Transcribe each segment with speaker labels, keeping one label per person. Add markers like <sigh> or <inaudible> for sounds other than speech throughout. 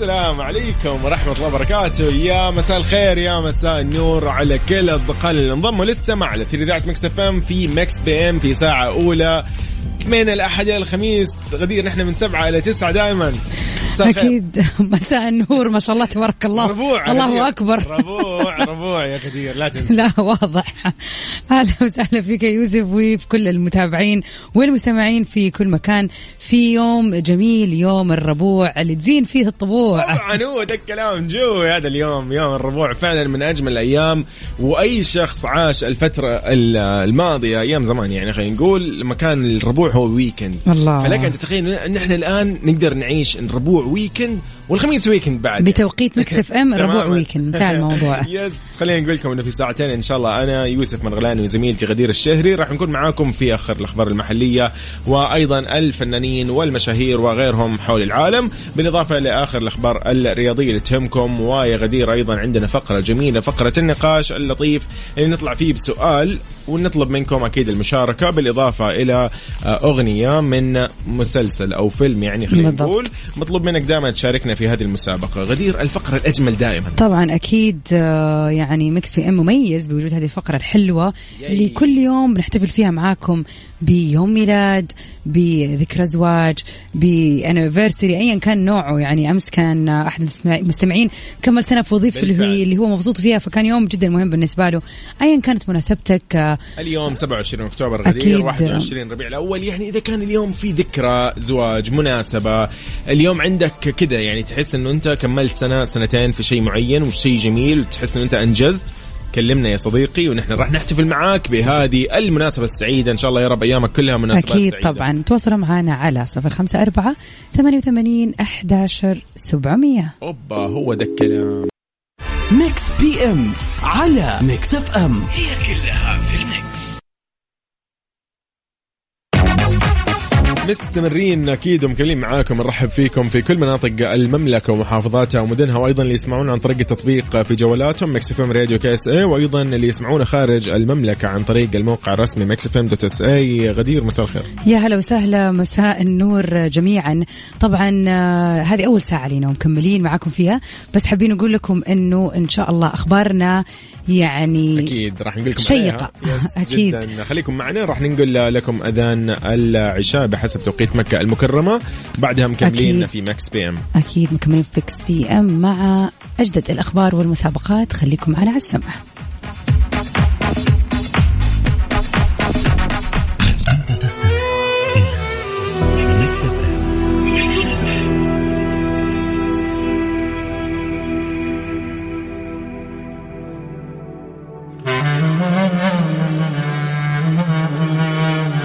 Speaker 1: السلام عليكم ورحمة الله وبركاته. يا مساء الخير يا مساء النور على كل أصدقائنا اللي انضموا للسماع أثير إذاعة Mix FM في Mix PM في ساعة أولى من الأحد إلى الخميس. غدير نحن من سبعة إلى تسعة دائما.
Speaker 2: أكيد. <laughs> مساء النور ما شاء الله تبارك الله.
Speaker 1: ربوع
Speaker 2: الله. أكبر. <laughs>
Speaker 1: ربوع ربوع يا غدير لا تنسى.
Speaker 2: لا واضح. <laughs> أهلا وسهلا فيك يا يوسف وفي كل المتابعين والمستمعين في كل مكان في يوم جميل يوم الربوع اللي تزين فيه الطبوع.
Speaker 1: طبعا هو ده الكلام. جو هذا اليوم يوم الربوع فعلا من أجمل الأيام. وأي شخص عاش الفترة ال- الماضية أيام زمان يعني خلينا نقول لما كان الربوع هو weekend
Speaker 2: الله.
Speaker 1: فلك أن تتخيل ان إحنا الآن نقدر نعيش الربوع weekend والخميس weekend بعد.
Speaker 2: بتوقيت Mix FM
Speaker 1: تماماً.
Speaker 2: weekend انتهى <laughs> الموضوع.
Speaker 1: yes خلينا نقول لكم إنه في ساعتين إن شاء الله أنا يوسف مرغلاني وزميلتي غدير الشهري راح نكون معاكم في آخر الأخبار المحلية وأيضا الفنانين والمشاهير وغيرهم حول العالم بالإضافة لآخر الأخبار الرياضية اللي تهمكم ويا غدير أيضا عندنا فقرة جميلة فقرة النقاش اللطيف اللي نطلع فيه بسؤال ونطلب منكم أكيد المشاركة بالإضافة إلى آه، أغنية من مسلسل أو فيلم يعني خلينا. نقول. مطلوب منك دائما تشاركنا في هذه المسابقة. غدير الفقرة الأجمل دائما.
Speaker 2: طبعا أكيد آه، يعني Mix PM مميز بوجود هذه الفقرة الحلوة اللي كل يوم بنحتفل فيها معاكم بيوم ميلاد بذكرى زواج بأنيفرساري ايا كان نوعه. يعني أمس كان أحد المستمع- المستمعين كمل سنة في وظيفته اللي. هي اللي هو مبسوط فيها فكان يوم جدا مهم بالنسبة له. ايا كانت مناسبتك آه،
Speaker 1: اليوم 27 أكتوبر
Speaker 2: أكيد.
Speaker 1: غدير 21 ربيع الأول. يعني إذا كان اليوم في ذكرى زواج مناسبة اليوم عندك كذا يعني تحس إنه أنت كملت سنة سنتين في شيء معين وشيء جميل وتحس إنه أنت أنجزت. كلمنا يا صديقي ونحن راح نحتفل معاك بهذه المناسبة السعيدة. إن شاء الله يا رب أيامك كلها مناسبات
Speaker 2: أكيد
Speaker 1: سعيدة.
Speaker 2: طبعا. تواصلوا معنا على صفر خمسة أربعة ثمانية وثمانين أحداشر سبعمية.
Speaker 1: أوبا هو ده الكلام.
Speaker 3: Mix PM على Mix FM. هي كلها
Speaker 1: مستمرين أكيد ومكملين معاكم. نرحب فيكم في كل مناطق المملكة ومحافظاتها ومدنها وأيضا اللي يسمعونا عن طريق التطبيق في جوالاتهم Mix FM Radio KSA وأيضا اللي يسمعونا خارج المملكة عن طريق الموقع الرسمي Mix FM dot SA غدير مساء الخير.
Speaker 2: يا هلا وسهلا مساء النور جميعا. طبعا آه، هذه أول ساعة لينا ومكملين معاكم فيها. بس حابين نقول لكم إنه إن شاء الله أخبارنا يعني
Speaker 1: أكيد راح نقول لكم. yes، <laughs>
Speaker 2: أكيد.
Speaker 1: جدا. خليكم معنا راح ننقل لكم أذان العشاء بحسب توقيت مكة المكرمة. بعدها مكملين
Speaker 2: أكيد.
Speaker 1: في Mix PM
Speaker 2: أكيد مكملين في Mix PM مع أجدد الأخبار والمسابقات. خليكم معنا على السمع.
Speaker 3: أنت تستمع إلى ام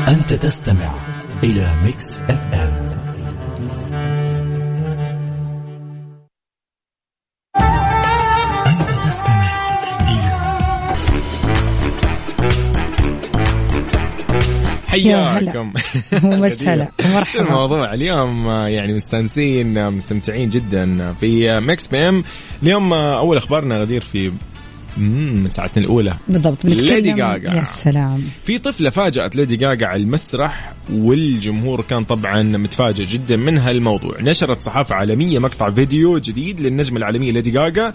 Speaker 3: أنت تستمع إلى Mix FM أنت تستمع إلى
Speaker 1: حياكم.
Speaker 2: ومسهلا. <laughs>
Speaker 1: شو
Speaker 2: ومرحبا.
Speaker 1: الموضوع؟ اليوم آه، يعني مستانسين آه، مستمتعين جدا في آه، ميكس بي ام اليوم أول أخبارنا غدير في مم، من ساعتنا الأولى.
Speaker 2: بالضبط
Speaker 1: ليدي غاغا.
Speaker 2: يا سلام.
Speaker 1: في طفلة فاجأت ليدي جاجا على المسرح والجمهور كان طبعا متفاجئ جدا من هالموضوع. نشرت صحافة عالمية مقطع فيديو جديد للنجمة العالمية ليدي جاجا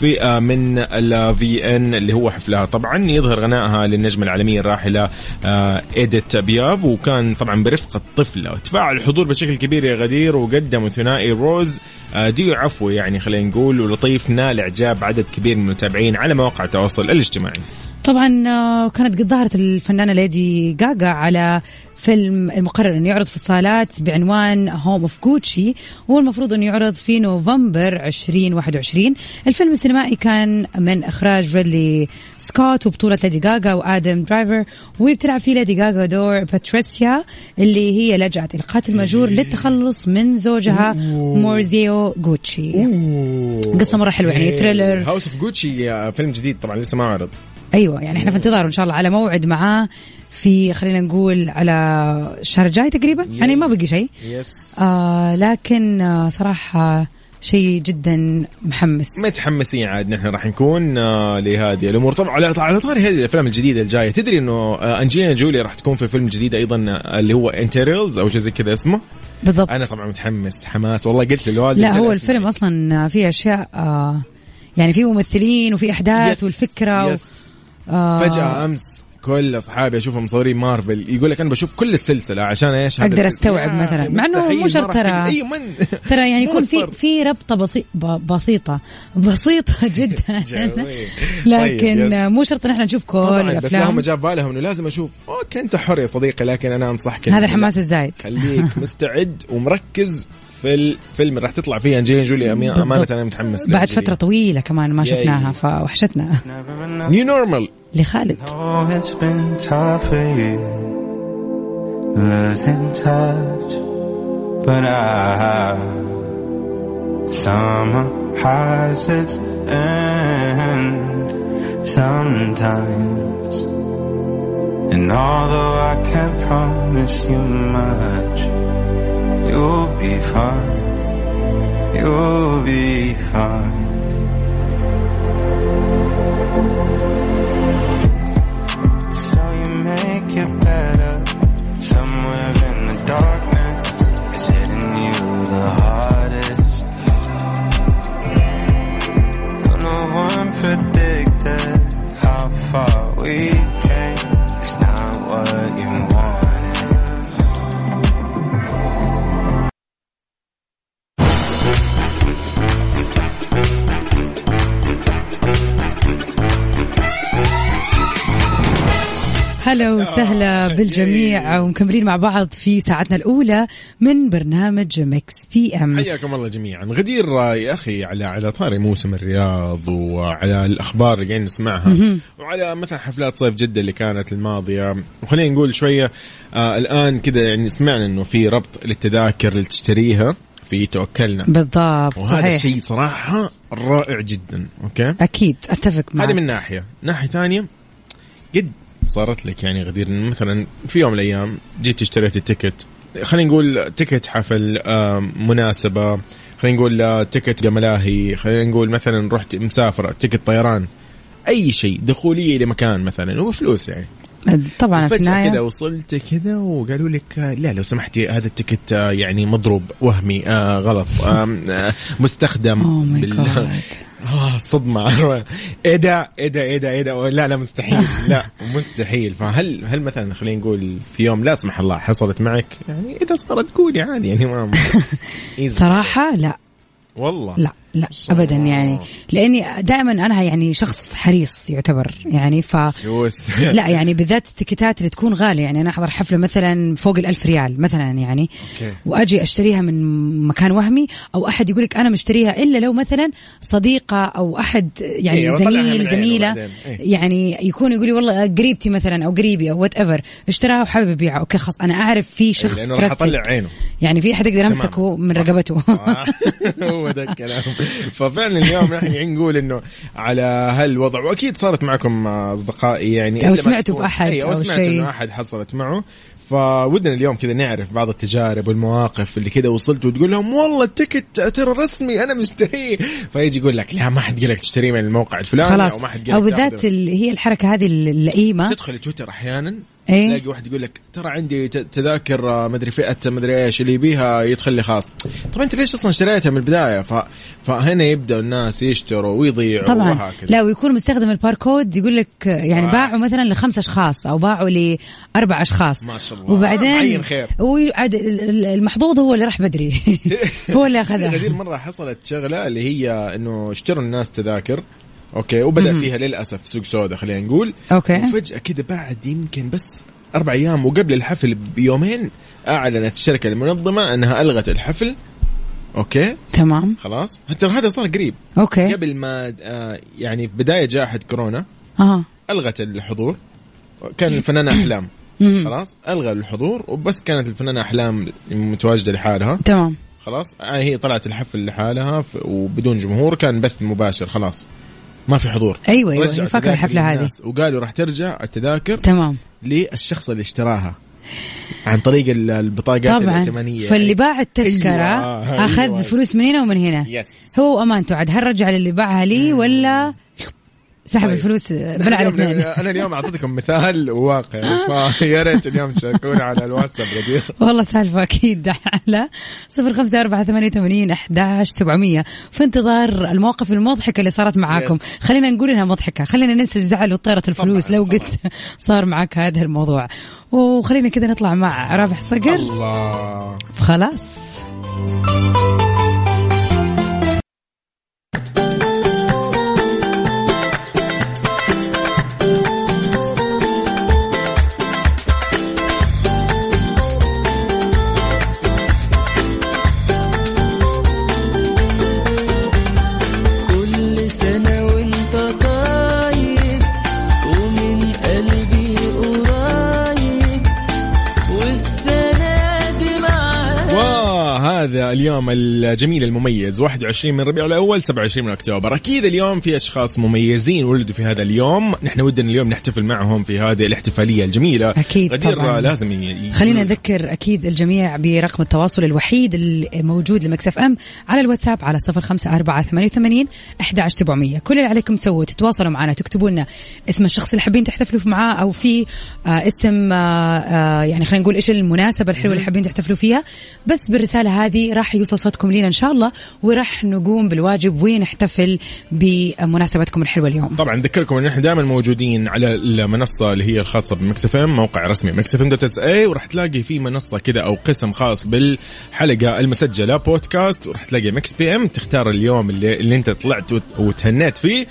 Speaker 1: في من الفي ان اللي هو حفلها. طبعا يظهر غنائها للنجمة العالمية الراحلة آه، إيديت بياف وكان طبعا برفقه طفله تفاعل الحضور بشكل كبير يا غدير وقدموا ثنائي روز. ديو عفو يعني خلينا نقول ولطيف نال اعجاب عدد كبير من المتابعين على مواقع التواصل الاجتماعي.
Speaker 2: طبعا آه، كانت قد ظهرت الفنانة ليدي غاغا على فيلم المقرر إنه يعرض في الصالات بعنوان House of Gucci وهو المفروض إنه يعرض في نوفمبر 2021 الفيلم السينمائي كان من إخراج ريدلي سكوت وبطولة ليدي غاغا وآدم درايفر وبتلعب فيه ليدي غاغا دور باتريسيا اللي هي لجأت إلى قاتل مأجور للتخلص من زوجها ماوريزيو جوتشي قصة مرة حلوة يعني trailer
Speaker 1: House of Gucci فيلم جديد طبعا لسه ما عرض.
Speaker 2: أيوه يعني إحنا في انتظار إن شاء الله على موعد معاه في خلينا نقول على الشهر الجاي تقريبا؟ يعني ما بقي شيء.
Speaker 1: yes
Speaker 2: آه لكن آه صراحة شيء جدا محمس.
Speaker 1: متحمسين عاد نحن راح نكون آه لهذه الأمور. طبعا على على طاري هذه الأفلام الجديدة الجاية تدري إنه آه أنجلينا جولي راح تكون في فيلم جديد أيضا آه، اللي هو Eternals أو شيء زي كذا اسمه؟
Speaker 2: بالضبط.
Speaker 1: أنا طبعا متحمس حماس. والله قلت للوالد
Speaker 2: لا هو الفيلم أصلا فيه أشياء آه يعني في ممثلين وفي أحداث
Speaker 1: والفكرة
Speaker 2: yes. آه
Speaker 1: فجأة أمس كل أصحابي أشوفهم مصورين مارفل يقول لك أنا بشوف كل السلسلة عشان إيش
Speaker 2: أقدر.
Speaker 1: أستوعب
Speaker 2: مثلا مع
Speaker 1: إنه
Speaker 2: مو شرط ترى
Speaker 1: تقدر- أي من
Speaker 2: ترى يعني <laughs> يكون في. في ربطة بسيط ب- بسيطة بسيطة <laughs> جدا
Speaker 1: جميل. <laughs>
Speaker 2: لكن
Speaker 1: طيب،.
Speaker 2: مو شرط إن إحنا نشوف كل
Speaker 1: طبعا بس لهم
Speaker 2: الافلام
Speaker 1: جاء بالهم إنه لازم أشوف أوكي أنت حر يا صديقي لكن أنا أنصحك
Speaker 2: هذا الحماس الزايد
Speaker 1: خليك مستعد ومركز في الفيلم اللي راح تطلع فيه أنجلينا جولي
Speaker 2: أمانة.
Speaker 1: أنا متحمس
Speaker 2: بعد فترة طويلة كمان ما. شفناها فوحشتنا
Speaker 1: نيو نورمال
Speaker 2: لخالد
Speaker 4: Oh, losing touch. But I, summer has its end sometimes. And although I can't promise you much, you'll be fine. You'll be fine.
Speaker 2: وسهلا بالجميع ومكملين مع بعض في ساعتنا الأولى من برنامج Mix PM
Speaker 1: حياكم الله جميعا. غدير آه، يا أخي على على طاري موسم الرياض وعلى الأخبار اللي قاعدين نسمعها وعلى مثلا حفلات صيف جدة اللي كانت الماضية. وخلينا نقول شوية آه الآن كذا يعني سمعنا إنه في ربط للتذاكر اللي تشتريها في توكلنا.
Speaker 2: بالضبط
Speaker 1: وهذا
Speaker 2: صحيح.
Speaker 1: الشيء صراحة رائع جدا okay؟
Speaker 2: أكيد أتفق معك.
Speaker 1: هذه من ناحية. ناحية ثانية قد صارت لك يعني غدير؟ مثلا في يوم من الأيام جيت اشتريت ال ticket. خلينا نقول ticket حفل مناسبة. خلينا نقول آه، ticket ملاهي خلينا نقول مثلا رحت مسافره ticket طيران. أي شيء دخولية لمكان مثلا وفلوس يعني.
Speaker 2: طبعا في
Speaker 1: فجاه كذا وصلت كذا وقالوا لك آه، لا لو سمحتي هذا ال ticket آه، يعني مضروب وهمي آه غلط آه مستخدم.
Speaker 2: Oh.
Speaker 1: آه صدمة. <laughs> إيه ده؟ إيه ده؟ إيه ده؟ إيه ده؟ لا لا مستحيل. <laughs> لا مستحيل. فهل هل مثلا خلينا نقول في يوم لا سمح الله حصلت معك؟ يعني إذا صارت قولي عادي يعني ما. <laughs>
Speaker 2: صراحة لا.
Speaker 1: والله.
Speaker 2: لا. لا ابدا يعني لأني دائما أنا يعني شخص حريص يعتبر يعني ف <laughs> لا يعني بالذات التيكيتات اللي تكون غالية يعني أنا أحضر حفلة مثلا فوق الألف ريال مثلا يعني
Speaker 1: أوكي.
Speaker 2: وأجي أشتريها من مكان وهمي أو أحد يقول لك أنا مشتريها إلا لو مثلا صديقة أو أحد يعني
Speaker 1: إيه،
Speaker 2: زميل
Speaker 1: زميلة. إيه.
Speaker 2: يعني يكون يقول لي والله قريبتي مثلا أو قريبي أو whatever اشتراها وحابب يبيعها okay خلاص أنا أعرف في شخص
Speaker 1: لأنه راح. أطلع عينه
Speaker 2: يعني في أحد يقدر
Speaker 1: تمام.
Speaker 2: امسكه من
Speaker 1: صح.
Speaker 2: رقبته
Speaker 1: صح. <laughs> هو ده الكلام <laughs> <laughs> ففعلا اليوم نحن يعني نقول إنه على هالوضع وأكيد صارت معكم أصدقائي يعني ما
Speaker 2: سمعتوا
Speaker 1: تكون-
Speaker 2: بأحد
Speaker 1: أي، أو
Speaker 2: أو
Speaker 1: سمعتوا. إنه أحد حصلت معه. فودنا اليوم كذا نعرف بعض التجارب والمواقف اللي كذا وصلت وتقول لهم والله ال ticket ترى رسمي أنا مشتريه. فيجي يقول لك لا ما حد قال لك تشتريه من الموقع الفلاني
Speaker 2: خلاص.
Speaker 1: أو ما حد قال أو
Speaker 2: بالذات هي الحركة هذه اللئيمه
Speaker 1: تدخل تويتر أحيانا
Speaker 2: إيه؟
Speaker 1: تلاقي واحد يقول لك ترى عندي تذاكر آه، مدري فئة مدري إيش اللي يبيها يدخل لي خاص طب أنت ليش أصلا اشتريتها من البداية ف... فهنا يبدأ الناس يشتروا ويضيعوا
Speaker 2: طبعا
Speaker 1: وهكذا
Speaker 2: لا ويكون مستخدم الباركود يقول لك يعني
Speaker 1: صح.
Speaker 2: باعوا مثلا لخمس أشخاص أو باعوا لأربع أشخاص
Speaker 1: ما شاء الله.
Speaker 2: وبعدين
Speaker 1: خير.
Speaker 2: المحظوظ هو اللي راح بدري <laughs> هو اللي
Speaker 1: غدير
Speaker 2: اخذها
Speaker 1: مره حصلت شغلة اللي هي إنه اشتروا الناس تذاكر okay وبدأ فيها للأسف سوق سودا خلينا نقول.
Speaker 2: okay.
Speaker 1: وفجأة كده بعد يمكن بس أربع أيام وقبل الحفل بيومين أعلنت الشركة المنظمة أنها ألغت الحفل. okay.
Speaker 2: تمام.
Speaker 1: خلاص. ترى هذا صار قريب.
Speaker 2: okay.
Speaker 1: قبل ما آه، يعني في بداية جائحة كورونا
Speaker 2: أها.
Speaker 1: ألغت الحضور. كان الفنانة أحلام.
Speaker 2: مم.
Speaker 1: خلاص. ألغى الحضور وبس كانت الفنانة أحلام متواجدة لحالها.
Speaker 2: تمام.
Speaker 1: خلاص. آه، هي طلعت الحفل لحالها وبدون جمهور. كان بث مباشر. خلاص. ما في حضور.
Speaker 2: أيوه
Speaker 1: أيوه
Speaker 2: أنا
Speaker 1: فاكرة
Speaker 2: الحفلة هذه.
Speaker 1: وقالوا راح ترجع التذاكر
Speaker 2: تمام.
Speaker 1: للشخص اللي اشتراها. عن طريق ال- البطاقات
Speaker 2: طبعا.
Speaker 1: الائتمانية.
Speaker 2: فاللي باع التذكرة
Speaker 1: أيوة،
Speaker 2: أخذ
Speaker 1: أيوة.
Speaker 2: فلوس من هنا ومن هنا.
Speaker 1: يس
Speaker 2: هو امانته عاد هل رجع للي باعها لي ولا سحب
Speaker 1: طيب.
Speaker 2: الفلوس بلع الاثنين
Speaker 1: أنا اليوم أعطيتكم مثال واقع. <laughs> فيا ريت اليوم تشاركونا على الواتساب غدير
Speaker 2: والله سالفة أكيد على صفر خمسة أربعة ثمانية وثمانين أحداش سبعمية. في انتظار المواقف المضحكة اللي صارت معاكم.
Speaker 1: Yes.
Speaker 2: خلينا نقول إنها مضحكة. خلينا ننسى الزعل وطيرة الفلوس
Speaker 1: طبعاً،
Speaker 2: لو. قد صار معك هذا الموضوع. وخلينا كذا نطلع مع رابح صقر.
Speaker 1: الله.
Speaker 2: خلاص
Speaker 1: الجميل المميز. 21 من ربيع الأول 27 من أكتوبر. أكيد اليوم في أشخاص مميزين ولدوا في هذا اليوم. نحن ودنا اليوم نحتفل معهم في هذه الاحتفالية الجميلة.
Speaker 2: أكيد
Speaker 1: غدير
Speaker 2: طبعاً.
Speaker 1: لازم ي-
Speaker 2: خلينا نذكر أكيد الجميع برقم التواصل الوحيد الموجود لمكسف إم على الواتساب على صفر خمسة أربعة ثمانية وثمانين أحد سبعمية. كل اللي عليكم تسووا تتواصلوا معنا تكتبوا لنا اسم الشخص اللي حابين تحتفلوا معاه أو في آه اسم آه آه يعني خلينا نقول إيش المناسبة الحلوة اللي حابين تحتفلوا فيها. بس بالرسالة هذه راح يوصل صوتكم لينا إن شاء الله وراح نقوم بالواجب ونحتفل بمناسبتكم الحلوة اليوم.
Speaker 1: طبعا نذكركم إن إحنا دائما موجودين على المنصة اللي هي الخاصة ب Mix FM موقع رسمي Mix FM dot SA وراح تلاقي في منصة كذا أو قسم خاص بالحلقة المسجلة بودكاست وراح تلاقي Mix PM. تختار اليوم اللي, اللي أنت طلعت وت- وتهنيت فيه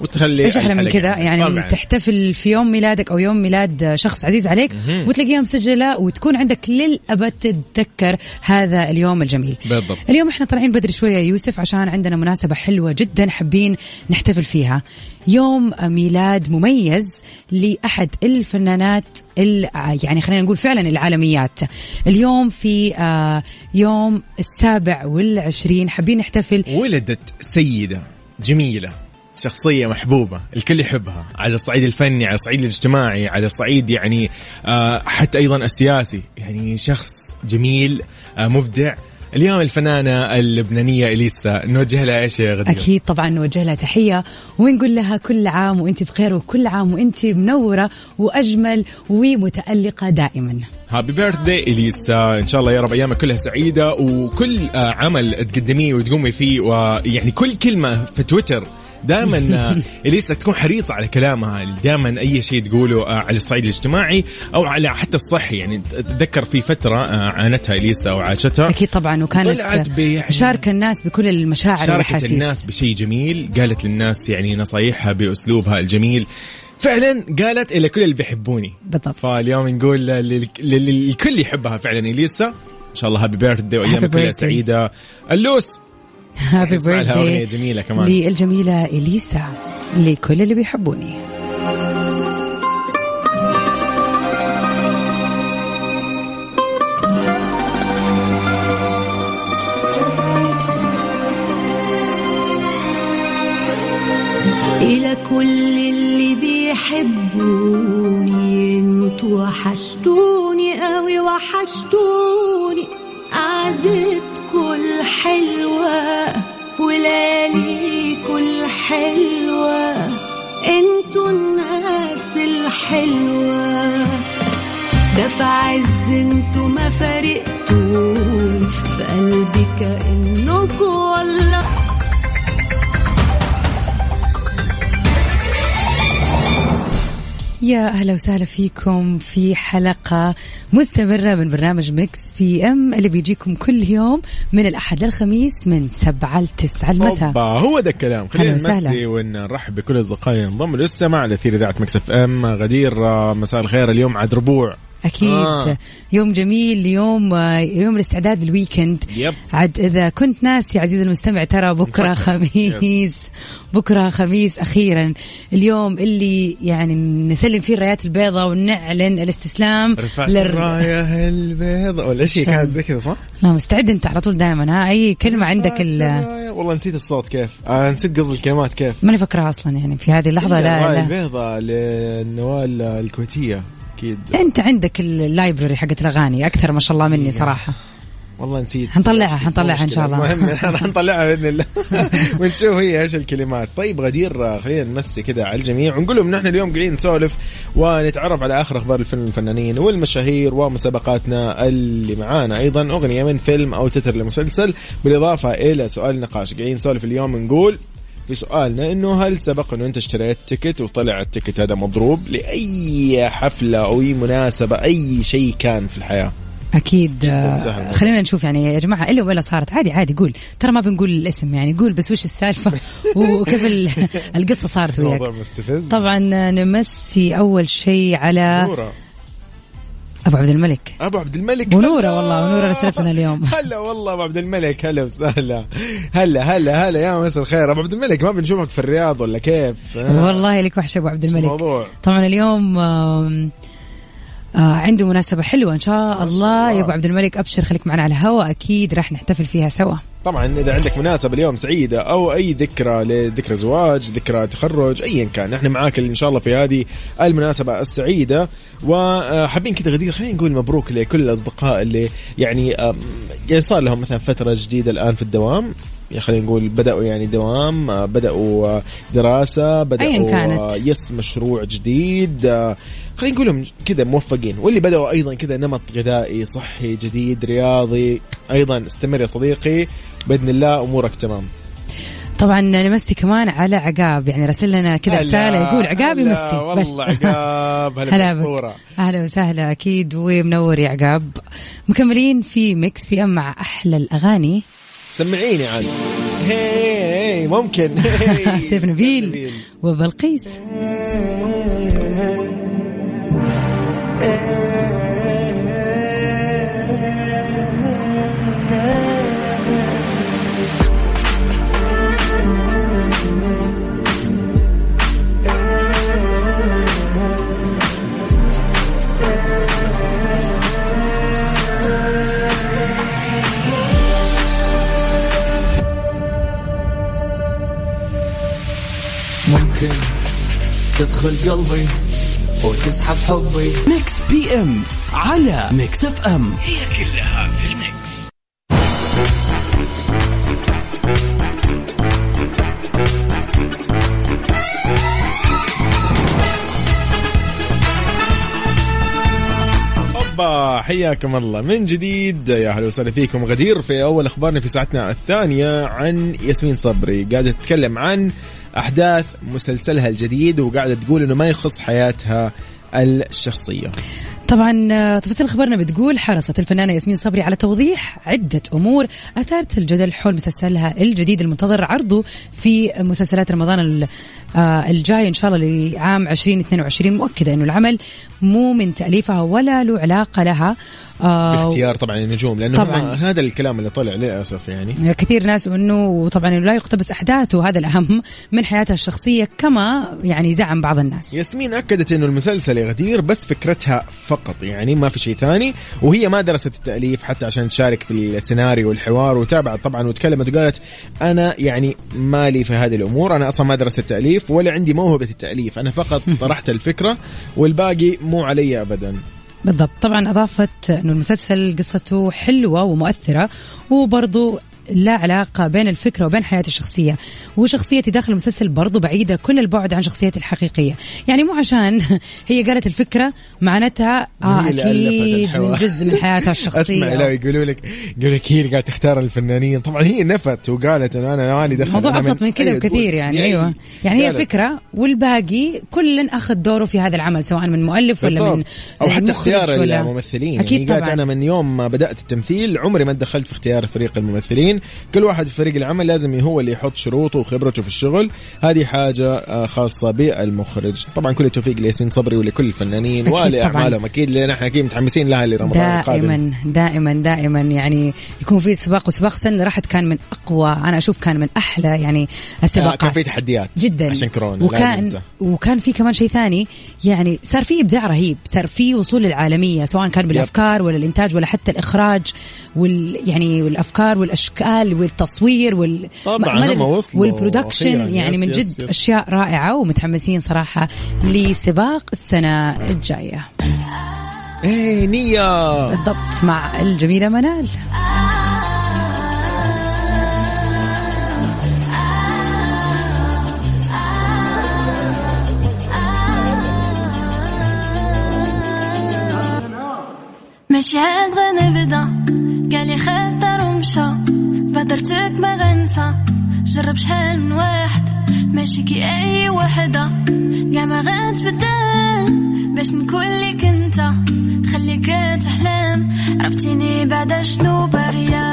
Speaker 1: وتخلي
Speaker 2: إيش أحلى من كذا يعني؟
Speaker 1: طبعاً.
Speaker 2: تحتفل في يوم ميلادك أو يوم ميلاد شخص عزيز عليك وتلاقيها مسجلة وتكون عندك للأبد تتذكر هذا اليوم الجميل.
Speaker 1: بالضبط.
Speaker 2: اليوم إحنا طالعين بدري شوية يوسف عشان عندنا مناسبة حلوة جدا حابين نحتفل فيها. يوم ميلاد مميز لأحد الفنانات ال- يعني خلينا نقول فعلا العالميات. اليوم في آه، يوم السابع والعشرين حابين نحتفل.
Speaker 1: ولدت سيدة جميلة شخصية محبوبة الكل يحبها على الصعيد الفني على الصعيد الاجتماعي على الصعيد يعني آه حتى أيضا السياسي. يعني شخص جميل آه مبدع اليوم الفنانة اللبنانية إليسا نوجه لها إيش يا غدير؟
Speaker 2: أكيد طبعا نوجه لها تحية ونقول لها كل عام وأنت بخير وكل عام وأنت منورة وأجمل ومتألقة دائما.
Speaker 1: هابي بيرثدي إليسا. إن شاء الله يا رب أيامك كلها سعيدة وكل آه عمل تقدميه وتقومي فيه ويعني كل كلمة في تويتر دائما إليسا تكون حريصة على كلامها. دائما أي شيء تقوله آه، على الصعيد الاجتماعي أو على حتى الصحي. يعني اتذكر في فترة آه، عانتها إليسا وعاشتها.
Speaker 2: أكيد طبعا وكانت
Speaker 1: طلعت بيعني-
Speaker 2: شارك الناس بكل المشاعر
Speaker 1: شاركت الناس بشيء جميل. قالت للناس يعني نصايحها بأسلوبها الجميل. فعلا قالت إلى كل اللي بيحبوني.
Speaker 2: بالضبط.
Speaker 1: فاليوم نقول لل- لل- للكل يحبها فعلا إليسا. إن شاء الله هابي بيرثدي وأيامك
Speaker 2: Happy
Speaker 1: كلها. سعيدة. اللوس. <laughs>
Speaker 2: هابي بيرثدي
Speaker 1: جميلة كمان.
Speaker 2: للجميلة إليسا لكل اللي بيحبوني.
Speaker 5: إلى كل اللي بيحبوني أنتوا وحشتوني قوي وحشتوني. الحلوة ولياليكوا الحلوة أنتوا الناس الحلوة. ده في عز أنتوا ما فارقتوني في قلبي كأنكوا والله
Speaker 2: يا أهلا وسهلا فيكم في حلقة مستمرة من برنامج Mix PM اللي بيجيكم كل يوم من الأحد للخميس من سبعة لتسعة المساء.
Speaker 1: أوبا هو ده الكلام. خلينا. نمسي ونرحب بكل اصدقائنا ينضموا للسماع على اثير اذاعه Mix FM غدير آه، مساء الخير. اليوم عاد ربوع.
Speaker 2: أكيد
Speaker 1: آه.
Speaker 2: يوم جميل يوم آه، يوم الاستعداد لل
Speaker 1: weekend yep.
Speaker 2: عاد إذا كنت ناسي عزيزي المستمع ترى
Speaker 1: بكرة.
Speaker 2: خميس بكرة خميس أخيرا اليوم اللي يعني نسلم فيه الرايات البيضاء ونعلن الاستسلام
Speaker 1: رفعت
Speaker 2: لل-
Speaker 1: الراية البيضاء ولا شيء. كانت زي كذا صح؟
Speaker 2: لا مستعد أنت على طول دائما ها أي كلمة عندك ال.
Speaker 1: والله نسيت الصوت كيف آه نسيت قصدي الكلمات كيف
Speaker 2: ماني فاكرها أصلا يعني في هذه
Speaker 1: اللحظة
Speaker 2: لا
Speaker 1: الراية
Speaker 2: لا
Speaker 1: البيضاء للنوال الكويتية أكيد.
Speaker 2: أنت عندك اللايبرري حقت الأغاني أكثر ما شاء الله مني صراحة.
Speaker 1: والله نسيت.
Speaker 2: حنطلعها- حنطلعها إن شاء الله.
Speaker 1: المهم <laughs> راح نطلعها بإذن الله. <laughs> ونشوف هي إيش الكلمات. طيب غدير خلينا نمسي كذا على الجميع ونقول لهم نحن اليوم قاعدين نسولف ونتعرف على آخر أخبار الفيلم الفنانين والمشاهير ومسابقاتنا اللي معانا. أيضا أغنية من فيلم أو تتر لمسلسل بالإضافة إلى سؤال نقاش. قاعدين نسولف اليوم نقول في سؤالنا إنه هل سبق إنه أنت اشتريت ticket وطلع ال ticket هذا مضروب لأي حفلة أو أي مناسبة أي شيء كان في الحياة؟
Speaker 2: أكيد. آه،. خلينا نشوف يعني يا جماعة إلا ولا صارت. عادي عادي قول. ترى ما بنقول الاسم يعني قول بس وش السالفة <laughs> وكيف ال- القصة صارت وياك. طبعا نمسي أول شيء على
Speaker 1: نورة
Speaker 2: أبو عبد الملك.
Speaker 1: أبو عبد الملك.
Speaker 2: ونورة
Speaker 1: هلا.
Speaker 2: والله، ونورة رسلت لنا اليوم. <laughs>
Speaker 1: هلا والله أبو عبد الملك. هلا وسهلا. هلا هلا هلا. يا مساء الخير. أبو عبد الملك ما بنشوفك في الرياض ولا كيف؟
Speaker 2: والله لك وحشة أبو عبد الملك.
Speaker 1: الموضوع؟
Speaker 2: طبعا اليوم آه عنده مناسبة حلوة إن شاء الله
Speaker 1: الله.
Speaker 2: يا أبو عبد الملك أبشر خليك معنا على الهواء أكيد راح نحتفل فيها سوا.
Speaker 1: طبعا إذا عندك مناسبة اليوم سعيدة أو أي ذكرى لذكرى زواج ذكرى تخرج ايا كان نحن معاك إن شاء الله في هذه المناسبة السعيدة. وحابين كذا غدير خلينا نقول مبروك لكل الأصدقاء اللي يعني صار لهم مثلا فترة جديدة الآن في الدوام. خلينا نقول بدأوا يعني دوام بدأوا دراسة بدأوا
Speaker 2: أياً كانت.
Speaker 1: يس مشروع جديد. خلينا نقولهم كذا موفقين. واللي بدأوا أيضا كذا نمط غذائي صحي جديد رياضي. أيضا استمر يا صديقي. بإذن الله أمورك تمام.
Speaker 2: طبعا نمسي كمان على عقاب. يعني رسل لنا كذا
Speaker 1: هلا،
Speaker 2: رسالة يقول عقاب يمسي. بس.
Speaker 1: والله عقاب. <laughs> هلا
Speaker 2: هلا بك.
Speaker 1: بالأسطورة
Speaker 2: أهلا وسهلا. أكيد ومنور يا عقاب. مكملين في ميكس في أم مع أحلى الأغاني.
Speaker 1: سمعيني عاد. هي ممكن. <laughs>
Speaker 2: سيف نبيل وبلقيس.
Speaker 6: ممكن تدخل قلبي وتسحب حبي
Speaker 3: Mix PM على Mix FM
Speaker 1: أوبا حياكم الله. من جديد يا أهلا وسهلا فيكم غدير في أول أخبارنا في ساعتنا الثانية عن ياسمين صبري. قاعدة تتكلم عن أحداث مسلسلها الجديد وقاعدة تقول إنه ما يخص حياتها الشخصية.
Speaker 2: طبعا آه، تفاصيل خبرنا بتقول حرصت الفنانة ياسمين صبري على توضيح عدة أمور أثارت الجدل حول مسلسلها الجديد المنتظر عرضه في مسلسلات رمضان آه، الجاي إن شاء الله لعام 2022 مؤكدة أنه العمل مو من تأليفها ولا له علاقة لها.
Speaker 1: باختيار طبعا النجوم لأنه
Speaker 2: طبعاً.
Speaker 1: هذا الكلام اللي طلع للأسف يعني.
Speaker 2: كثير ناس إنه طبعا لا يقتبس أحداثه هذا الأهم من حياتها الشخصية كما يعني زعم بعض الناس.
Speaker 1: ياسمين أكدت إنه المسلسل يا غدير بس فكرتها فقط يعني ما في شيء ثاني. وهي ما درست التأليف حتى عشان تشارك في السيناريو والحوار وتابعت طبعا وتكلمت وقالت أنا يعني مالي في هذه الأمور أنا أصلا ما درست التأليف ولا عندي موهبة التأليف أنا فقط <laughs> طرحت الفكرة والباقي مو علي ابدا.
Speaker 2: بالضبط. طبعا أضافت انه المسلسل قصته حلوة ومؤثرة وبرضه لا علاقة بين الفكرة وبين حياتي الشخصية. وشخصيتي داخل المسلسل برضو بعيدة كل البعد عن شخصيتي الحقيقية. يعني مو عشان <laughs> هي قالت الفكرة معناتها آه أكيد. من جزء من حياتها <laughs> الشخصية.
Speaker 1: اسمع لا يقولوا لك يقولوا لك هي اللي قاعدة تختار الفنانين. طبعا هي نفت وقالت إنه أنا مالي دخل.
Speaker 2: الموضوع أبسط من كذا
Speaker 1: أيوة،
Speaker 2: بكثير. يعني
Speaker 1: هي-
Speaker 2: أيوه. يعني هي. فكرة والباقي كل أخذ دوره في هذا العمل سواء من مؤلف ولا من.
Speaker 1: أو حتى اختيار الممثلين.
Speaker 2: أكيد
Speaker 1: يعني قالت
Speaker 2: طبعا.
Speaker 1: أنا من يوم ما بدأت التمثيل عمري ما دخلت في اختيار فريق الممثلين. كل واحد في فريق العمل لازم هو اللي يحط شروطه وخبرته في الشغل. هذه حاجة آه، خاصة بالمخرج. طبعا كل التوفيق لياسمين صبري ولكل الفنانين. ولاعمالهم. أكيد لأن إحنا أكيد متحمسين لها لرمضان القادم.
Speaker 2: دائما دائما. دائما يعني يكون في سباق وسباق السنة اللي راحت كان من أقوى أنا أشوف كان من أحلى يعني
Speaker 1: آه،
Speaker 2: السباقات
Speaker 1: كان في تحديات
Speaker 2: جدا.
Speaker 1: عشان كورونا
Speaker 2: وكان. وكان في كمان شيء ثاني. يعني صار في إبداع رهيب صار في وصول للعالمية سواء كان بالأفكار ولا الانتاج ولا حتى الإخراج وال يعني والأفكار والأشكال والتصوير وال
Speaker 1: طبعاً
Speaker 2: وال
Speaker 1: production.
Speaker 2: يعني
Speaker 1: yes-
Speaker 2: من
Speaker 1: yes-
Speaker 2: جد
Speaker 1: yes.
Speaker 2: أشياء رائعة ومتحمسين صراحة لسباق السنة الجاية
Speaker 1: إيه نية
Speaker 2: بالضبط مع الجميلة منال
Speaker 7: عاد غنبدا قالي خاطر ومشى بادرتك ما غنسى جرب شحال من واحد. ماشي كي أي وحدة قاع ما غنتبدل باش نكون ليك أنت خليك تحلم. عرفتيني بعد شنو بريا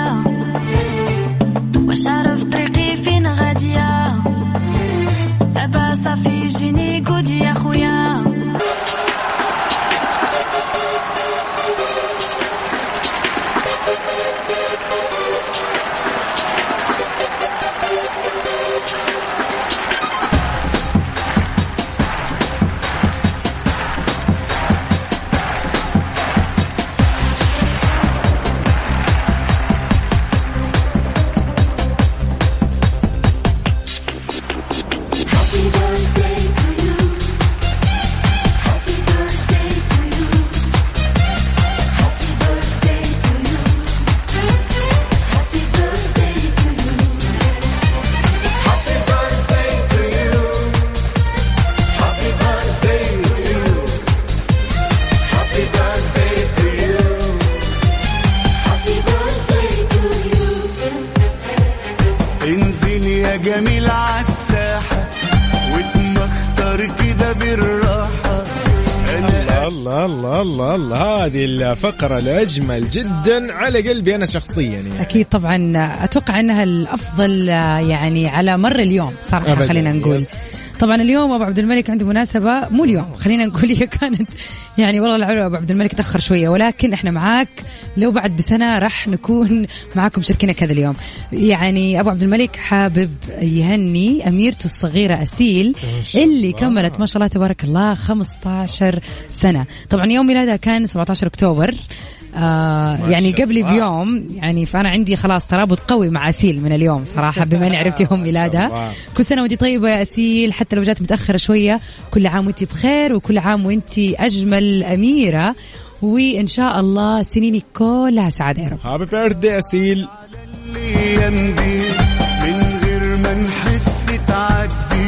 Speaker 1: الله الله هذه الفقرة الأجمل جدا على قلبي أنا شخصيا يعني.
Speaker 2: أكيد طبعا. أتوقع أنها الأفضل آه، يعني على مر اليوم
Speaker 1: أبداً،
Speaker 2: خلينا نقول.
Speaker 1: يس.
Speaker 2: طبعا اليوم أبو عبد الملك عنده مناسبة مو اليوم خلينا نقول هي كانت يعني والله العلو أبو عبد الملك تأخر شوية ولكن إحنا معاك. لو بعد بسنة راح نكون معاكم شاركينك هذا اليوم. يعني أبو عبد الملك حابب يهني أميرته الصغيرة أسيل اللي كملت ما شاء الله تبارك الله 15 سنة. طبعا يوم ميلادها كان 17 أكتوبر. آه يعني قبلي. بيوم يعني فأنا عندي خلاص ترابط قوي مع أسيل من اليوم صراحة بما إني عرفت يوم <laughs> ميلادها. كل سنة وانت طيبة يا أسيل حتى لو جات متأخرة شوية كل عام وانت بخير وكل عام وانت أجمل. اميره وإن شاء الله سنينك كلها سعادة يا رب.
Speaker 1: هابي بيرثدي أسيل
Speaker 8: من غير ما نحس تعدي.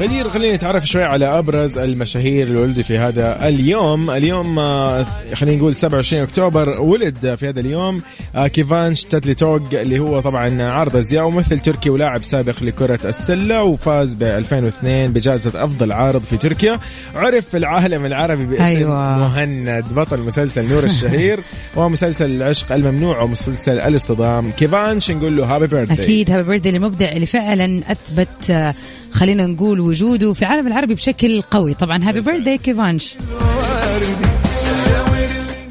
Speaker 1: غدير خلينا نتعرف شوي على أبرز المشاهير اللي ولدوا في هذا اليوم. اليوم آه، خلينا نقول 27 أكتوبر ولد في هذا اليوم آه، كيفانش تاتلي توغ اللي هو طبعا عارض ازياء ممثل تركي ولاعب سابق لكرة السلة وفاز ب 2002 بجائزة أفضل عارض في تركيا. عرف في العالم العربي باسم
Speaker 2: أيوة.
Speaker 1: مهند بطل مسلسل نور الشهير <laughs> ومسلسل العشق الممنوع ومسلسل الاصطدام. كيفانش نقول له؟ هابي بيرثدي
Speaker 2: أكيد happy birthday للمبدع اللي فعلا أثبت آه، خلينا نقول وجوده في العالم العربي بشكل قوي. طبعا happy birthday كيفانش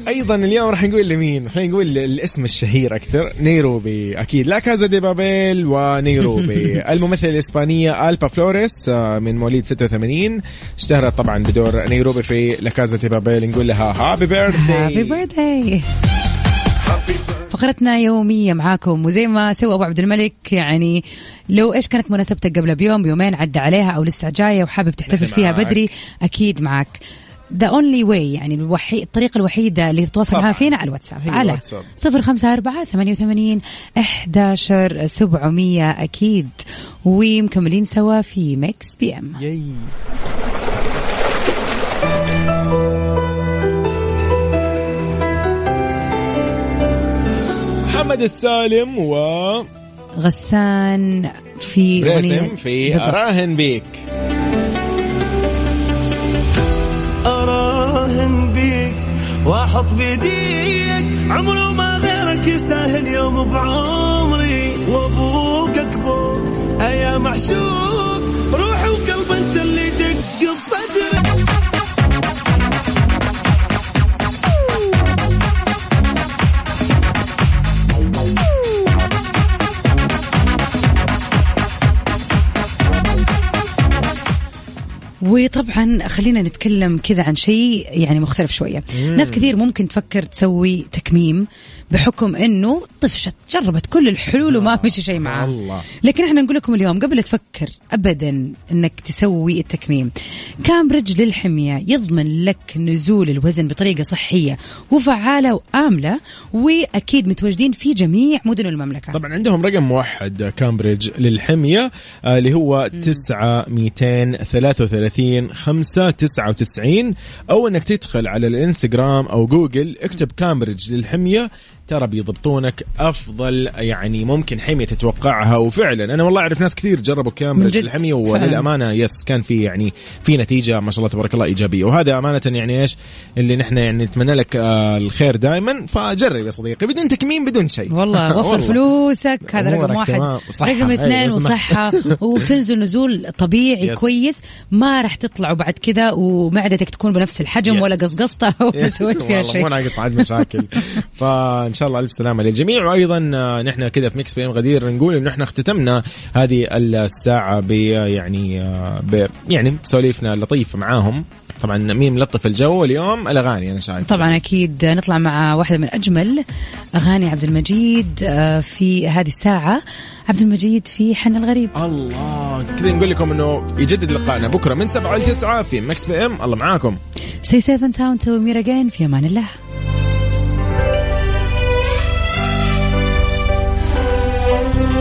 Speaker 1: أيضا اليوم راح نقول لمين؟ خلينا نقول الاسم الشهير أكثر نيروبي. أكيد. La Casa de Papel ونيروبي. <laughs> الممثلة الإسبانية ألبا فلوريس آه، من مواليد 86 اشتهرت طبعا بدور نيروبي في La Casa de Papel. نقول لها happy birthday
Speaker 2: happy birthday فقرتنا يومية معاكم وزي ما سوى أبو عبد الملك يعني لو إيش كانت مناسبتك قبل بيوم بيومين عدى عليها أو لسه جاية وحابب تحتفل فيها
Speaker 1: معاك.
Speaker 2: بدري أكيد معك the only way يعني الوحي... الطريقة الوحيدة اللي تتواصل. معها فينا على الواتساب على. صفر خمسة أربعة ثمانية وثمانين أحداشر سبعمية أكيد ومكملين سوا في Mix PM
Speaker 1: yay محمد السالم و
Speaker 2: غسان في أغنية-
Speaker 1: في. أراهن بيك.
Speaker 9: أراهن بيك وأحط بيديك. عمره ما غيرك يستاهل يوم بعمري. وأبوك أكبر ايا محشوق روحي وقلب أنت اللي دق بصدري
Speaker 2: وطبعا خلينا نتكلم كذا عن شيء يعني مختلف شوية. ناس كثير ممكن تفكر تسوي تكميم بحكم إنه طفشت جربت كل الحلول وما مشي شيء معاه.
Speaker 1: الله.
Speaker 2: لكن إحنا نقول لكم اليوم قبل تفكر ابدا إنك تسوي التكميم كامبريدج للحمية يضمن لك نزول الوزن بطريقة صحية وفعالة وآملة وأكيد متواجدين في جميع مدن المملكة؟
Speaker 1: طبعا عندهم رقم موحد كامبريدج للحمية آه، اللي هو 9 233 5 99 أو أنك تدخل على الإنستغرام أو جوجل اكتب كامبريدج للحمية ترى بيضبطونك أفضل يعني ممكن حمية تتوقعها. وفعلا أنا والله أعرف ناس كثير جربوا كامبريدج الحميه. وللأمانة yes كان في يعني في نتيجة ما شاء الله تبارك الله إيجابية. وهذا أمانة يعني إيش؟ اللي نحن يعني نتمنى لك آه الخير دائما. فجرب يا صديقي بدون تكميم بدون شيء.
Speaker 2: والله <laughs> وفر فلوسك هذا رقم واحد. رقم
Speaker 1: أي،
Speaker 2: اثنين وصحة. <laughs> وتنزل نزول طبيعي
Speaker 1: yes.
Speaker 2: كويس. ما راح تطلعوا بعد كذا ومعدتك تكون بنفس الحجم
Speaker 1: yes.
Speaker 2: ولا قصقصتها ولا سويت فيها
Speaker 1: والله مو
Speaker 2: شيء.
Speaker 1: ناقص عاد مشاكل. <laughs> فإن شاء الله ألف سلامة للجميع. وأيضا آه، نحن كذا في Mix PM غدير نقول انه إحنا اختتمنا هذه الساعة ب يعني آه، ب يعني سواليفنا اللطيفة معاهم. طبعا مين ملطف الجو اليوم الأغاني أنا شايف.
Speaker 2: طبعا أكيد نطلع مع واحدة من أجمل أغاني عبد المجيد آه، في هذه الساعة. عبد المجيد في حن الغريب.
Speaker 1: الله كذا نقول لكم إنه يجدد لقائنا بكرة من 7 ل 9 في Mix PM. الله معاكم.
Speaker 2: see same time tomorrow في أمان الله.